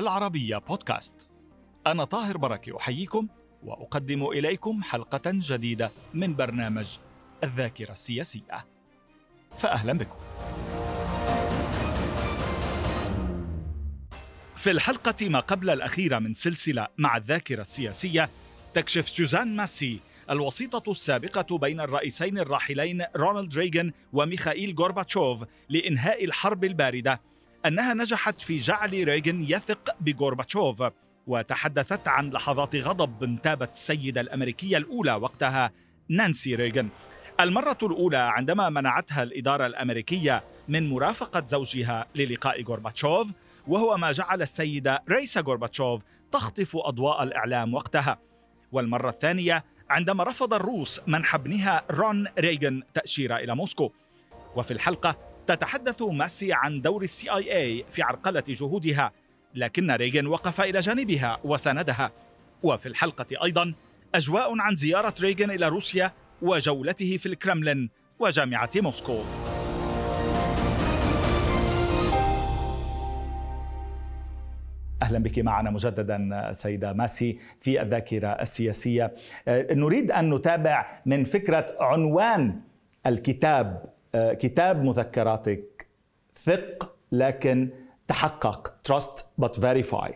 العربية بودكاست. أنا طاهر بركة أحييكم وأقدم إليكم حلقة جديدة من برنامج الذاكرة السياسية. فأهلا بكم. في الحلقة ما قبل الأخيرة من سلسلة مع الذاكرة السياسية تكشف سوزان ماسي الوسيطة السابقة بين الرئيسين الراحلين رونالد ريغان وميخائيل غورباتشوف لإنهاء الحرب الباردة. أنها نجحت في جعل ريغان يثق بغورباتشوف وتحدثت عن لحظات غضب انتابت السيدة الأمريكية الأولى وقتها نانسي ريغان المرة الأولى عندما منعتها الإدارة الأمريكية من مرافقة زوجها للقاء غورباتشوف وهو ما جعل السيدة ريسا غورباتشوف تخطف أضواء الإعلام وقتها. والمرة الثانية عندما رفض الروس منح ابنها رون ريغان تأشيرة إلى موسكو. وفي الحلقة تتحدث ماسي عن دور ال CIA في عرقلة جهودها لكن ريغان وقف إلى جانبها وساندها. وفي الحلقة أيضا أجواء عن زيارة ريغان إلى روسيا وجولته في الكرملين وجامعة موسكو. أهلا بك معنا مجددا سيدة ماسي في الذاكرة السياسية. نريد أن نتابع من فكرة عنوان الكتاب كتاب مذكراتك ثق لكن تحقق trust but verify.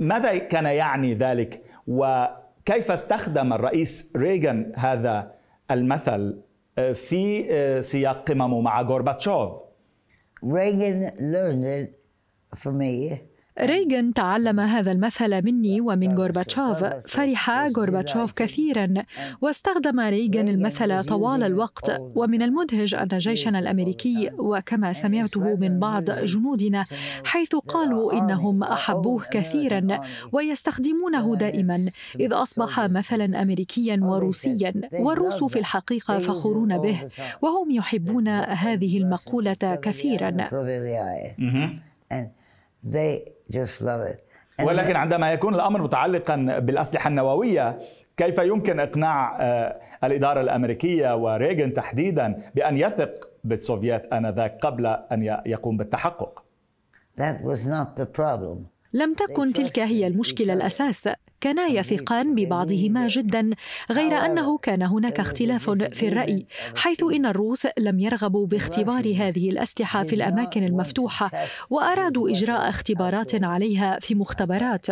ماذا كان يعني ذلك؟ وكيف استخدم الرئيس ريغان هذا المثل في سياق قممه مع غورباتشوف؟ Reagan learned it for me. ريغان تعلم هذا المثل مني ومن غورباتشوف. فرح غورباتشوف كثيرا. واستخدم ريغان المثل طوال الوقت. ومن المدهش أن جيشنا الأمريكي وكما سمعته من بعض جنودنا حيث قالوا إنهم أحبوه كثيرا ويستخدمونه دائما إذ أصبح مثلا أمريكيا وروسيا. والروس في الحقيقة فخورون به وهم يحبون هذه المقولة كثيرا. They just love it. And ولكن عندما يكون الأمر متعلقا بالأسلحة النووية كيف يمكن إقناع الإدارة الأمريكية وريغن تحديدا بأن يثق بالسوفيات آنذاك قبل أن يقوم بالتحقق؟ That was not the problem. لم تكن تلك هي المشكلة الأساس كانا يثقان ببعضهما جدا غير أنه كان هناك اختلاف في الرأي حيث إن الروس لم يرغبوا باختبار هذه الأسلحة في الأماكن المفتوحة وأرادوا إجراء اختبارات عليها في مختبرات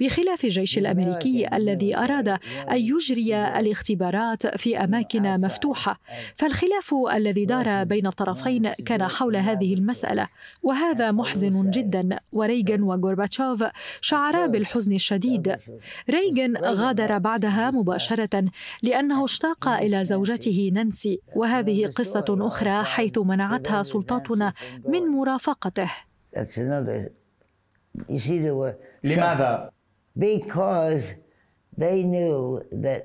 بخلاف الجيش الأمريكي الذي أراد أن يجري الاختبارات في أماكن مفتوحة. فالخلاف الذي دار بين الطرفين كان حول هذه المسألة وهذا محزن جدا. وريغان وغورباتشوف شعرا بالحزن الشديد. ريغان غادر بعدها مباشرة لأنه اشتاق إلى زوجته نانسي وهذه قصة أخرى حيث منعتها سلطاتنا من مرافقته لماذا؟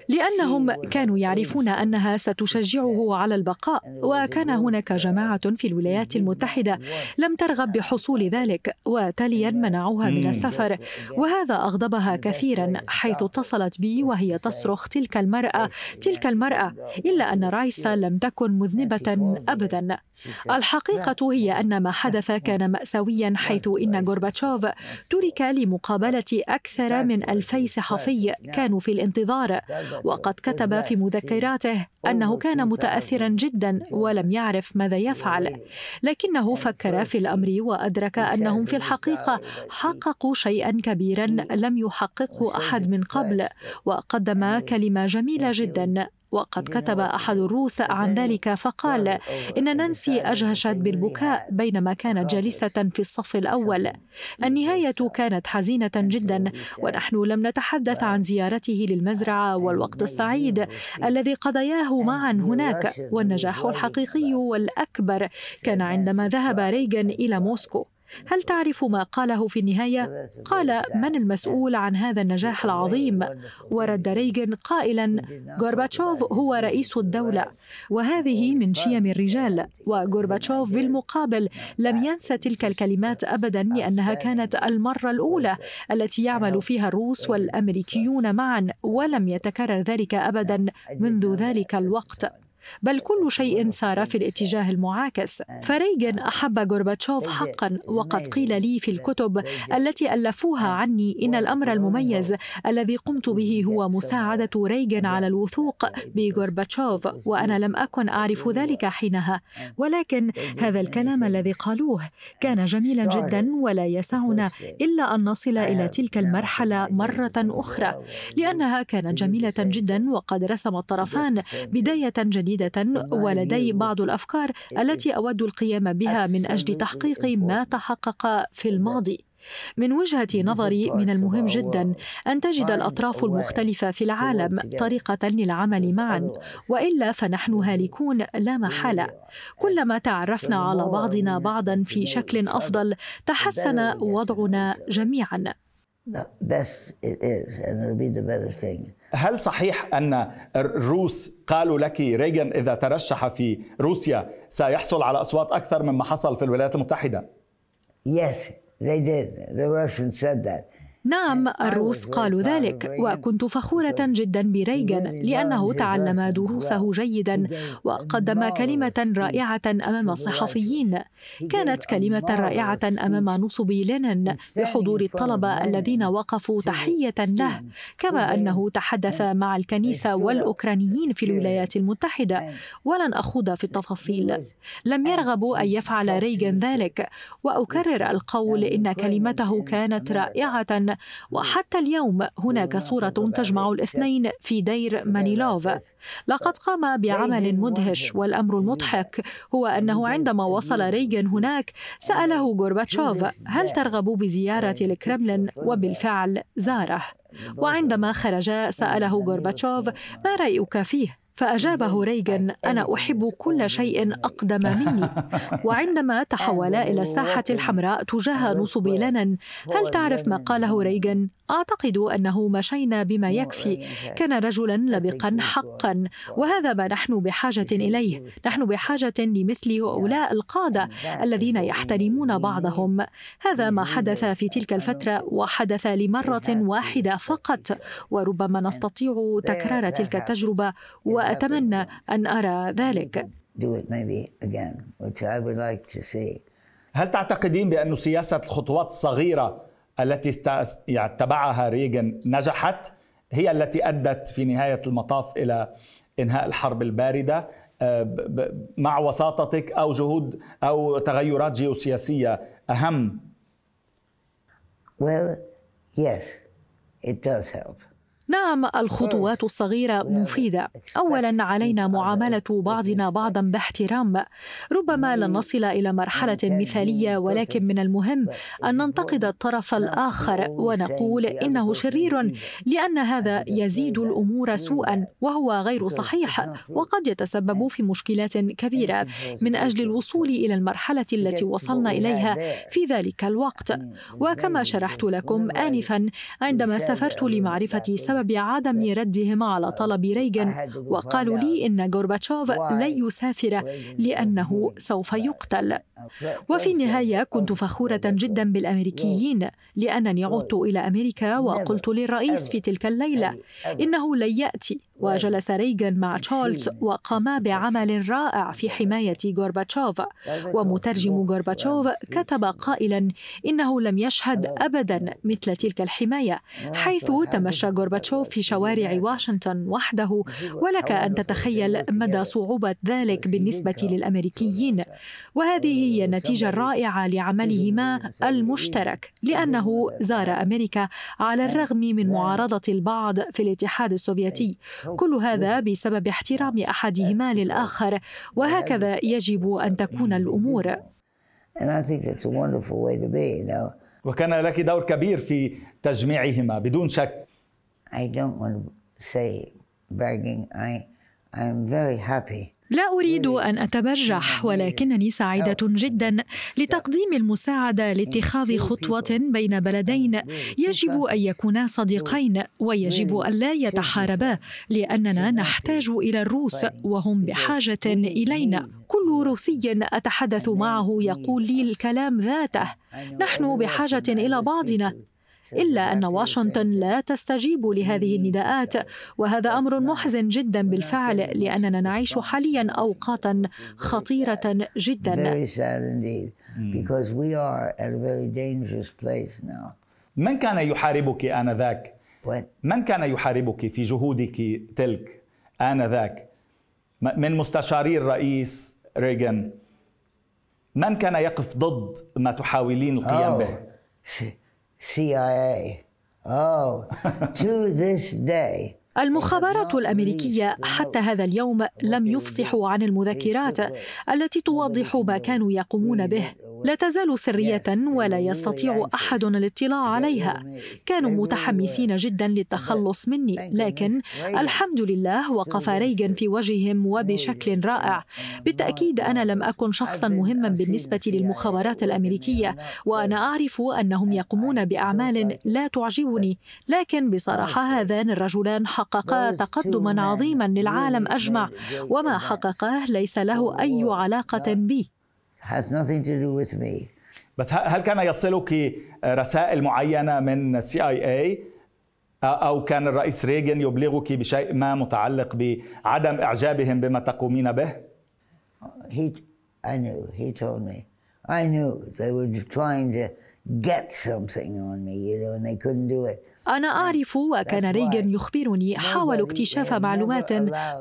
لأنهم كانوا يعرفون أنها ستشجعه على البقاء وكان هناك جماعة في الولايات المتحدة لم ترغب بحصول ذلك وتاليا منعوها من السفر. وهذا أغضبها كثيرا حيث اتصلت بي وهي تصرخ تلك المرأة تلك المرأة. إلا أن رايسا لم تكن مذنبة أبدا. الحقيقة هي أن ما حدث كان مأساويا حيث إن غورباتشوف ترك لمقابلة أكثر من ألفي صحفي كانوا في الانتظار. وقد كتب في مذكراته أنه كان متأثرا جدا ولم يعرف ماذا يفعل. لكنه فكر في الأمر وأدرك أنهم في الحقيقة حققوا شيئا كبيرا لم يحققه أحد من قبل. وقدم كلمة جميلة جدا. وقد كتب أحد الروس عن ذلك فقال إن نانسي اجهشت بالبكاء بينما كانت جالسة في الصف الأول. النهاية كانت حزينة جدا ونحن لم نتحدث عن زيارته للمزرعة والوقت السعيد الذي قضياه معا هناك والنجاح الحقيقي والأكبر. كان عندما ذهب ريغان إلى موسكو. هل تعرف ما قاله في النهاية؟ قال من المسؤول عن هذا النجاح العظيم؟ ورد ريغن قائلا غورباتشوف هو رئيس الدولة وهذه من شيم الرجال. وغورباتشوف بالمقابل لم ينسى تلك الكلمات ابدا لأنها كانت المرة الأولى التي يعمل فيها الروس والأمريكيون معا ولم يتكرر ذلك ابدا منذ ذلك الوقت. بل كل شيء سار في الاتجاه المعاكس. فريغن أحب غورباتشوف حقا وقد قيل لي في الكتب التي ألفوها عني إن الأمر المميز الذي قمت به هو مساعدة ريغن على الوثوق بغورباتشوف وأنا لم أكن أعرف ذلك حينها. ولكن هذا الكلام الذي قالوه كان جميلا جدا ولا يسعنا إلا أن نصل إلى تلك المرحلة مرة أخرى لأنها كانت جميلة جدا وقد رسم الطرفان بداية جديدة ولدي بعض الأفكار التي أود القيام بها من أجل تحقيق ما تحقق في الماضي. من وجهة نظري من المهم جدا أن تجد الأطراف المختلفة في العالم طريقة للعمل معا وإلا فنحن هالكون لا محالة. كلما تعرفنا على بعضنا بعضا في شكل أفضل تحسن وضعنا جميعا. هل صحيح أن الروس قالوا لك ريغان إذا ترشح في روسيا سيحصل على أصوات أكثر مما حصل في الولايات المتحدة؟ Yes, they did. The Russians said that. نعم الروس قالوا ذلك وكنت فخورة جدا بريغان لأنه تعلم دروسه جيدا وقدم كلمة رائعة أمام الصحفيين. كانت كلمة رائعة أمام نصب لينين بحضور الطلبة الذين وقفوا تحية له كما أنه تحدث مع الكنيسة والأوكرانيين في الولايات المتحدة. ولن أخوض في التفاصيل. لم يرغبوا أن يفعل ريغان ذلك. وأكرر القول إن كلمته كانت رائعة وحتى اليوم هناك صورة تجمع الاثنين في دير مانيلوف لقد قام بعمل مدهش والأمر المضحك هو أنه عندما وصل ريغن هناك سأله غورباتشوف هل ترغب بزيارة الكرملين وبالفعل زاره. وعندما خرج سأله غورباتشوف ما رأيك فيه؟ فأجابه ريغن أنا أحب كل شيء أقدم مني. وعندما تحولا إلى الساحة الحمراء تجاه نصب لينين هل تعرف ما قاله ريغن؟ أعتقد أنه مشينا بما يكفي. كان رجلا لبقا حقا. وهذا ما نحن بحاجة إليه. نحن بحاجة لمثل هؤلاء القادة الذين يحترمون بعضهم. هذا ما حدث في تلك الفترة وحدث لمرة واحدة فقط. وربما نستطيع تكرار تلك التجربة و وأتمنى أن أرى ذلك. هل تعتقدين بأن سياسة الخطوات الصغيرة التي اتبعها ريغن نجحت هي التي أدت في نهاية المطاف إلى إنهاء الحرب الباردة آه، مع وساطتك أو جهود أو تغيرات جيوسياسية أهم؟ Well, yes, it does help. نعم الخطوات الصغيرة مفيدة. اولا علينا معاملة بعضنا بعضا باحترام. ربما لن نصل إلى مرحلة مثالية ولكن من المهم أن ننتقد الطرف الآخر ونقول إنه شرير لأن هذا يزيد الأمور سوءا وهو غير صحيح وقد يتسبب في مشكلات كبيرة. من أجل الوصول إلى المرحلة التي وصلنا إليها في ذلك الوقت. وكما شرحت لكم انفا عندما سافرت لمعرفه سبب بسبب عدم ردهم على طلب ريغن وقالوا لي إن غورباتشوف لن يسافر لأنه سوف يقتل. وفي النهاية كنت فخورة جدا بالأمريكيين لأنني عدت إلى أمريكا وقلت للرئيس في تلك الليلة إنه لن يأتي. وجلس ريغان مع تشارلز وقاما بعمل رائع في حماية غورباتشوف ومترجم غورباتشوف كتب قائلا إنه لم يشهد أبدا مثل تلك الحماية حيث تمشى غورباتشوف في شوارع واشنطن وحده ولك أن تتخيل مدى صعوبة ذلك بالنسبة للأمريكيين وهذه هي النتيجة الرائعة لعملهما المشترك لأنه زار أمريكا على الرغم من معارضة البعض في الاتحاد السوفيتي كل هذا بسبب احترام أحدهما للآخر وهكذا يجب أن تكون الأمور. وكان لك دور كبير في تجميعهما بدون شك. I don't want to say bragging. I, I'm very happy. لا أريد أن أتبجح ولكنني سعيدة جدا لتقديم المساعدة لاتخاذ خطوة بين بلدين. يجب أن يكونا صديقين ويجب أن لا يتحاربا لأننا نحتاج إلى الروس وهم بحاجة إلينا. كل روسي أتحدث معه يقول لي الكلام ذاته. نحن بحاجة إلى بعضنا. إلا أن واشنطن لا تستجيب لهذه النداءات وهذا أمر محزن جدا بالفعل لأننا نعيش حاليا أوقاتا خطيرة جدا من كان يحاربك آنذاك؟ من كان يحاربك في جهودك تلك آنذاك؟ من مستشاري الرئيس ريغان من كان يقف ضد ما تحاولين القيام به؟ CIA. Oh, to this day. المخابرات الأمريكية حتى هذا اليوم لم يفصحوا عن المذكرات التي توضح ما كانوا يقومون به لا تزال سرية ولا يستطيع أحد الاطلاع عليها. كانوا متحمسين جدا للتخلص مني لكن الحمد لله وقف ريغن في وجههم وبشكل رائع. بالتأكيد أنا لم أكن شخصا مهما بالنسبة للمخابرات الأمريكية وأنا أعرف أنهم يقومون بأعمال لا تعجبني. لكن بصراحة هذان الرجلان حققا تقدما عظيما للعالم أجمع وما حققاه ليس له أي علاقة بي. Has nothing to do with me. بس هل كان يصلك رسائل معينة من السي اي اي أو كان الرئيس ريغن يبلغك بشيء ما متعلق بعدم إعجابهم بما تقومين به؟ He, I knew. He told me. I knew they were trying to get something on me, you know, and they couldn't do it. أنا أعرف وكان ريغن يخبرني حاولوا اكتشاف معلومات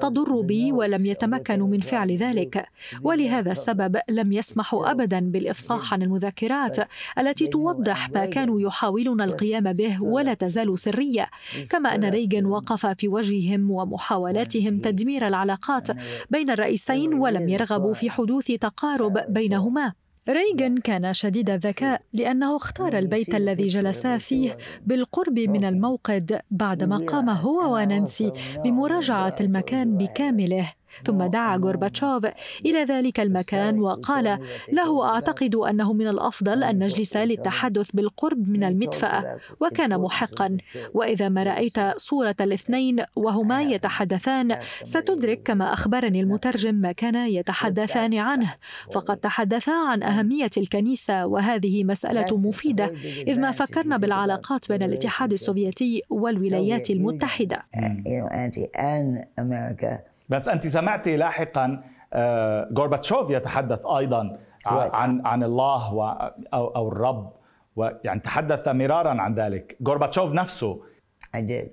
تضر بي ولم يتمكنوا من فعل ذلك. ولهذا السبب لم يسمحوا أبدا بالإفصاح عن المذكرات التي توضح ما كانوا يحاولون القيام به ولا تزال سرية. كما أن ريغن وقف في وجههم ومحاولاتهم تدمير العلاقات بين الرئيسين ولم يرغبوا في حدوث تقارب بينهما. ريغن كان شديد الذكاء لأنه اختار البيت الذي جلسا فيه بالقرب من الموقد بعدما قام هو ونانسي بمراجعة المكان بكامله. ثم دعا غورباتشوف إلى ذلك المكان وقال له أعتقد أنه من الأفضل أن نجلس للتحدث بالقرب من المدفأة وكان محقا. وإذا ما رأيت صورة الاثنين وهما يتحدثان ستدرك كما أخبرني المترجم ما كانا يتحدثان عنه. فقد تحدثا عن أهمية الكنيسة وهذه مسألة مفيدة إذ ما فكرنا بالعلاقات بين الاتحاد السوفيتي والولايات المتحدة. بس أنت سمعتي لاحقا غورباتشوف آه، يتحدث أيضا عن عن الله أو أو الرب. ويعني تحدث مرارا عن ذلك. غورباتشوف نفسه. I did.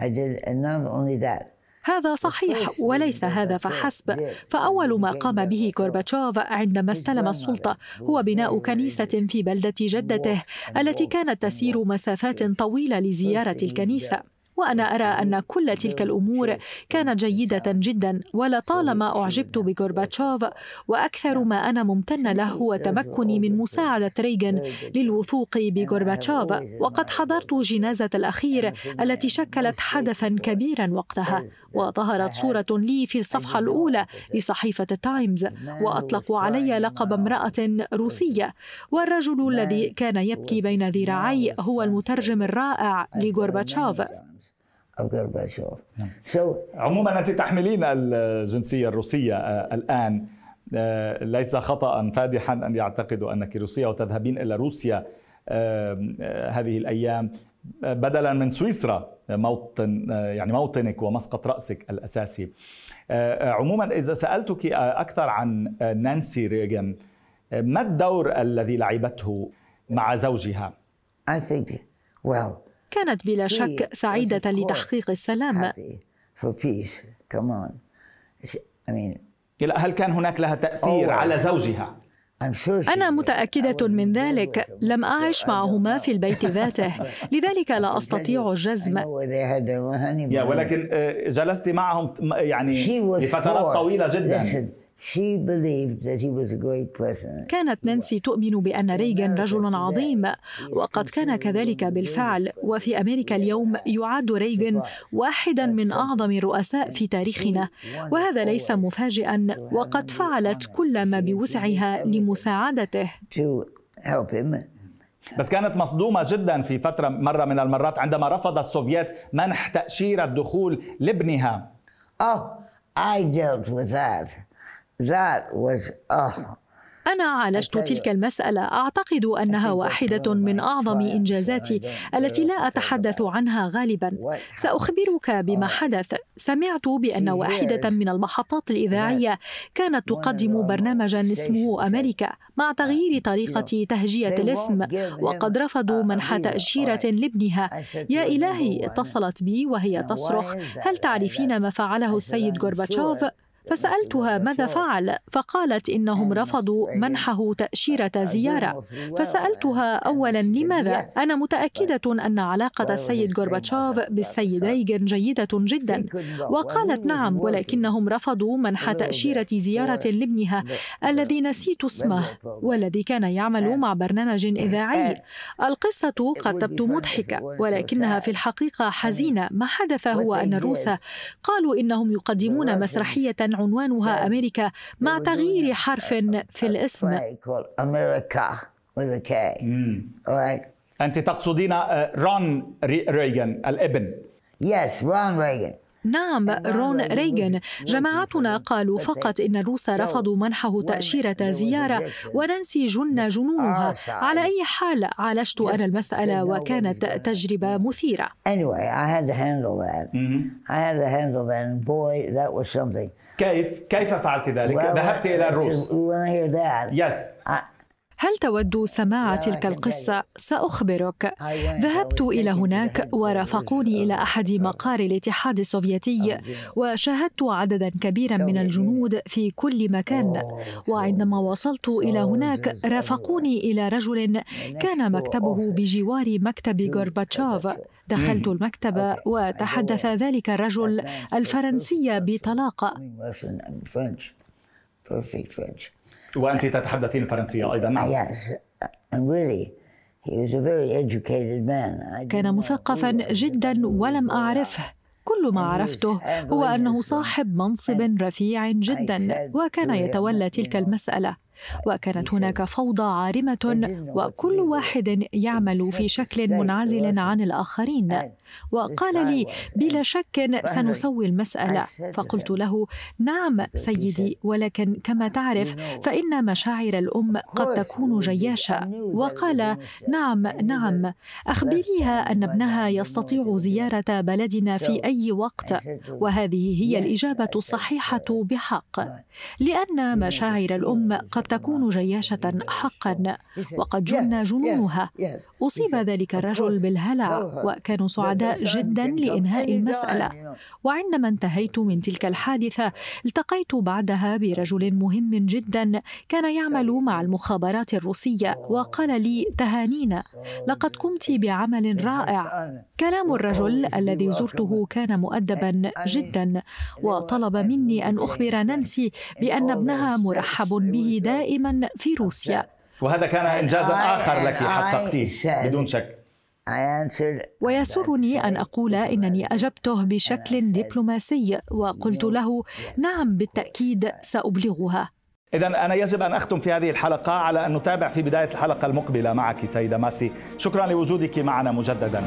I did and not only that. هذا صحيح وليس هذا فحسب. فأول ما قام به غورباتشوف عندما استلم السلطة هو بناء كنيسة في بلدة جدته التي كانت تسير مسافات طويلة لزيارة الكنيسة. وأنا أرى أن كل تلك الأمور كانت جيدة جدا ولطالما أعجبت بغورباتشوف وأكثر ما أنا ممتن له هو تمكني من مساعدة ريغن للوثوق بغورباتشوف. وقد حضرت جنازة الأخير التي شكلت حدثا كبيرا وقتها وظهرت صورة لي في الصفحة الأولى لصحيفة تايمز واطلقوا علي لقب امرأة روسية. والرجل الذي كان يبكي بين ذراعي هو المترجم الرائع لغورباتشوف. Gorbachev. نعم. So, عموما أنت تحملين الجنسية الروسية آه، الآن آه، ليس خطأ فادحا أن يعتقدوا أنك روسية وتذهبين إلى روسيا آه، هذه الأيام بدلا من سويسرا موطن يعني موطنك ومسقط رأسك الأساسي عموما إذا سألتك أكثر عن نانسي ريغان ما الدور الذي لعبته مع زوجها؟ I think, well, كانت بلا شك سعيدة لتحقيق السلام. هل كان هناك لها تأثير على زوجها؟ أنا متأكدة من ذلك. لم أعش معهما في البيت ذاته. لذلك لا أستطيع الجزم. ولكن آه، جلست معهم يعني لفترات طويلة جدا. كانت نانسي تؤمن بأن ريغان رجل عظيم وقد كان كذلك بالفعل. وفي أمريكا اليوم يعد ريغان واحدا من أعظم الرؤساء في تاريخنا. وهذا ليس مفاجئا وقد فعلت كل ما بوسعها لمساعدته. بس كانت مصدومة جدا في فترة مرة من المرات عندما رفض السوفيات منح تأشيرة دخول لابنها. Oh, I dealt with that. أنا عالجت تلك المسألة. أعتقد أنها واحدة من أعظم إنجازاتي التي لا أتحدث عنها غالبا. سأخبرك بما حدث. سمعت بأن واحدة من المحطات الإذاعية كانت تقدم برنامجا اسمه أمريكا مع تغيير طريقة تهجية الاسم. وقد رفضوا منح تأشيرة لابنها. يا إلهي اتصلت بي وهي تصرخ. هل تعرفين ما فعله السيد غورباتشوف؟ فسألتها ماذا فعل فقالت إنهم رفضوا منحه تأشيرة زيارة. فسألتها اولا لماذا؟ أنا متأكدة أن علاقة السيد غورباتشوف بالسيد ريغن جيدة جدا. وقالت نعم ولكنهم رفضوا منح تأشيرة زيارة لابنها الذي نسيت اسمه والذي كان يعمل مع برنامج إذاعي. القصة قد تبدو مضحكة ولكنها في الحقيقة حزينة. ما حدث هو أن الروس قالوا إنهم يقدمون مسرحية عنوانها أمريكا مع تغيير حرف في الاسم. أنت تقصدين آه، رون ريغان الابن. Yes, Ron Reagan. نعم رون ريغان. جماعتنا قالوا فقط إن الروس رفضوا منحه تأشيرة زيارة وننسي جن جنونها. على أي حال عالجت أنا المسألة وكانت تجربة مثيرة. كيف كيف فعلت ذلك؟ ذهبت إلى الروس. يس. Yes. I... هل تود سماع تلك القصة؟ سأخبرك. ذهبت إلى هناك ورافقوني إلى أحد مقار الاتحاد السوفيتي وشاهدت عددا كبيرا من الجنود في كل مكان. وعندما وصلت إلى هناك رافقوني إلى رجل كان مكتبه بجوار مكتب غورباتشوف. دخلت المكتب وتحدث ذلك الرجل الفرنسية بطلاقة وأنت تتحدثين الفرنسية أيضا نعم. Yes, and really, he was a very educated man. كان مثقفا جدا ولم أعرفه. كل ما عرفته هو أنه صاحب منصب رفيع جدا وكان يتولى تلك المسألة. وكانت هناك فوضى عارمة وكل واحد يعمل في شكل منعزل عن الآخرين. وقال لي بلا شك سنسوي المسألة. فقلت له نعم سيدي ولكن كما تعرف فإن مشاعر الأم قد تكون جياشة. وقال نعم نعم. أخبريها ان ابنها يستطيع زيارة بلدنا في أي وقت. وهذه هي الإجابة الصحيحة بحق. لأن مشاعر الأم قد تكون جياشة حقا وقد جن جنونها أصيب ذلك الرجل بالهلع وكانوا سعداء جدا لإنهاء المسألة. وعندما انتهيت من تلك الحادثة التقيت بعدها برجل مهم جدا كان يعمل مع المخابرات الروسية وقال لي تهانينا لقد قمت بعمل رائع. كلام الرجل الذي زرته كان مؤدبا جدا وطلب مني أن أخبر نانسي بأن ابنها مرحب به دائما. في روسيا. وهذا كان انجازا آخر لك حققتيه بدون شك. ويسرني أن أقول إنني أجبته بشكل دبلوماسي وقلت له نعم بالتأكيد سأبلغها. إذا أنا يجب أن أختم في هذه الحلقة على أن نتابع في بداية الحلقة المقبلة معك سيدة ماسي. شكرا لوجودك معنا مجددا.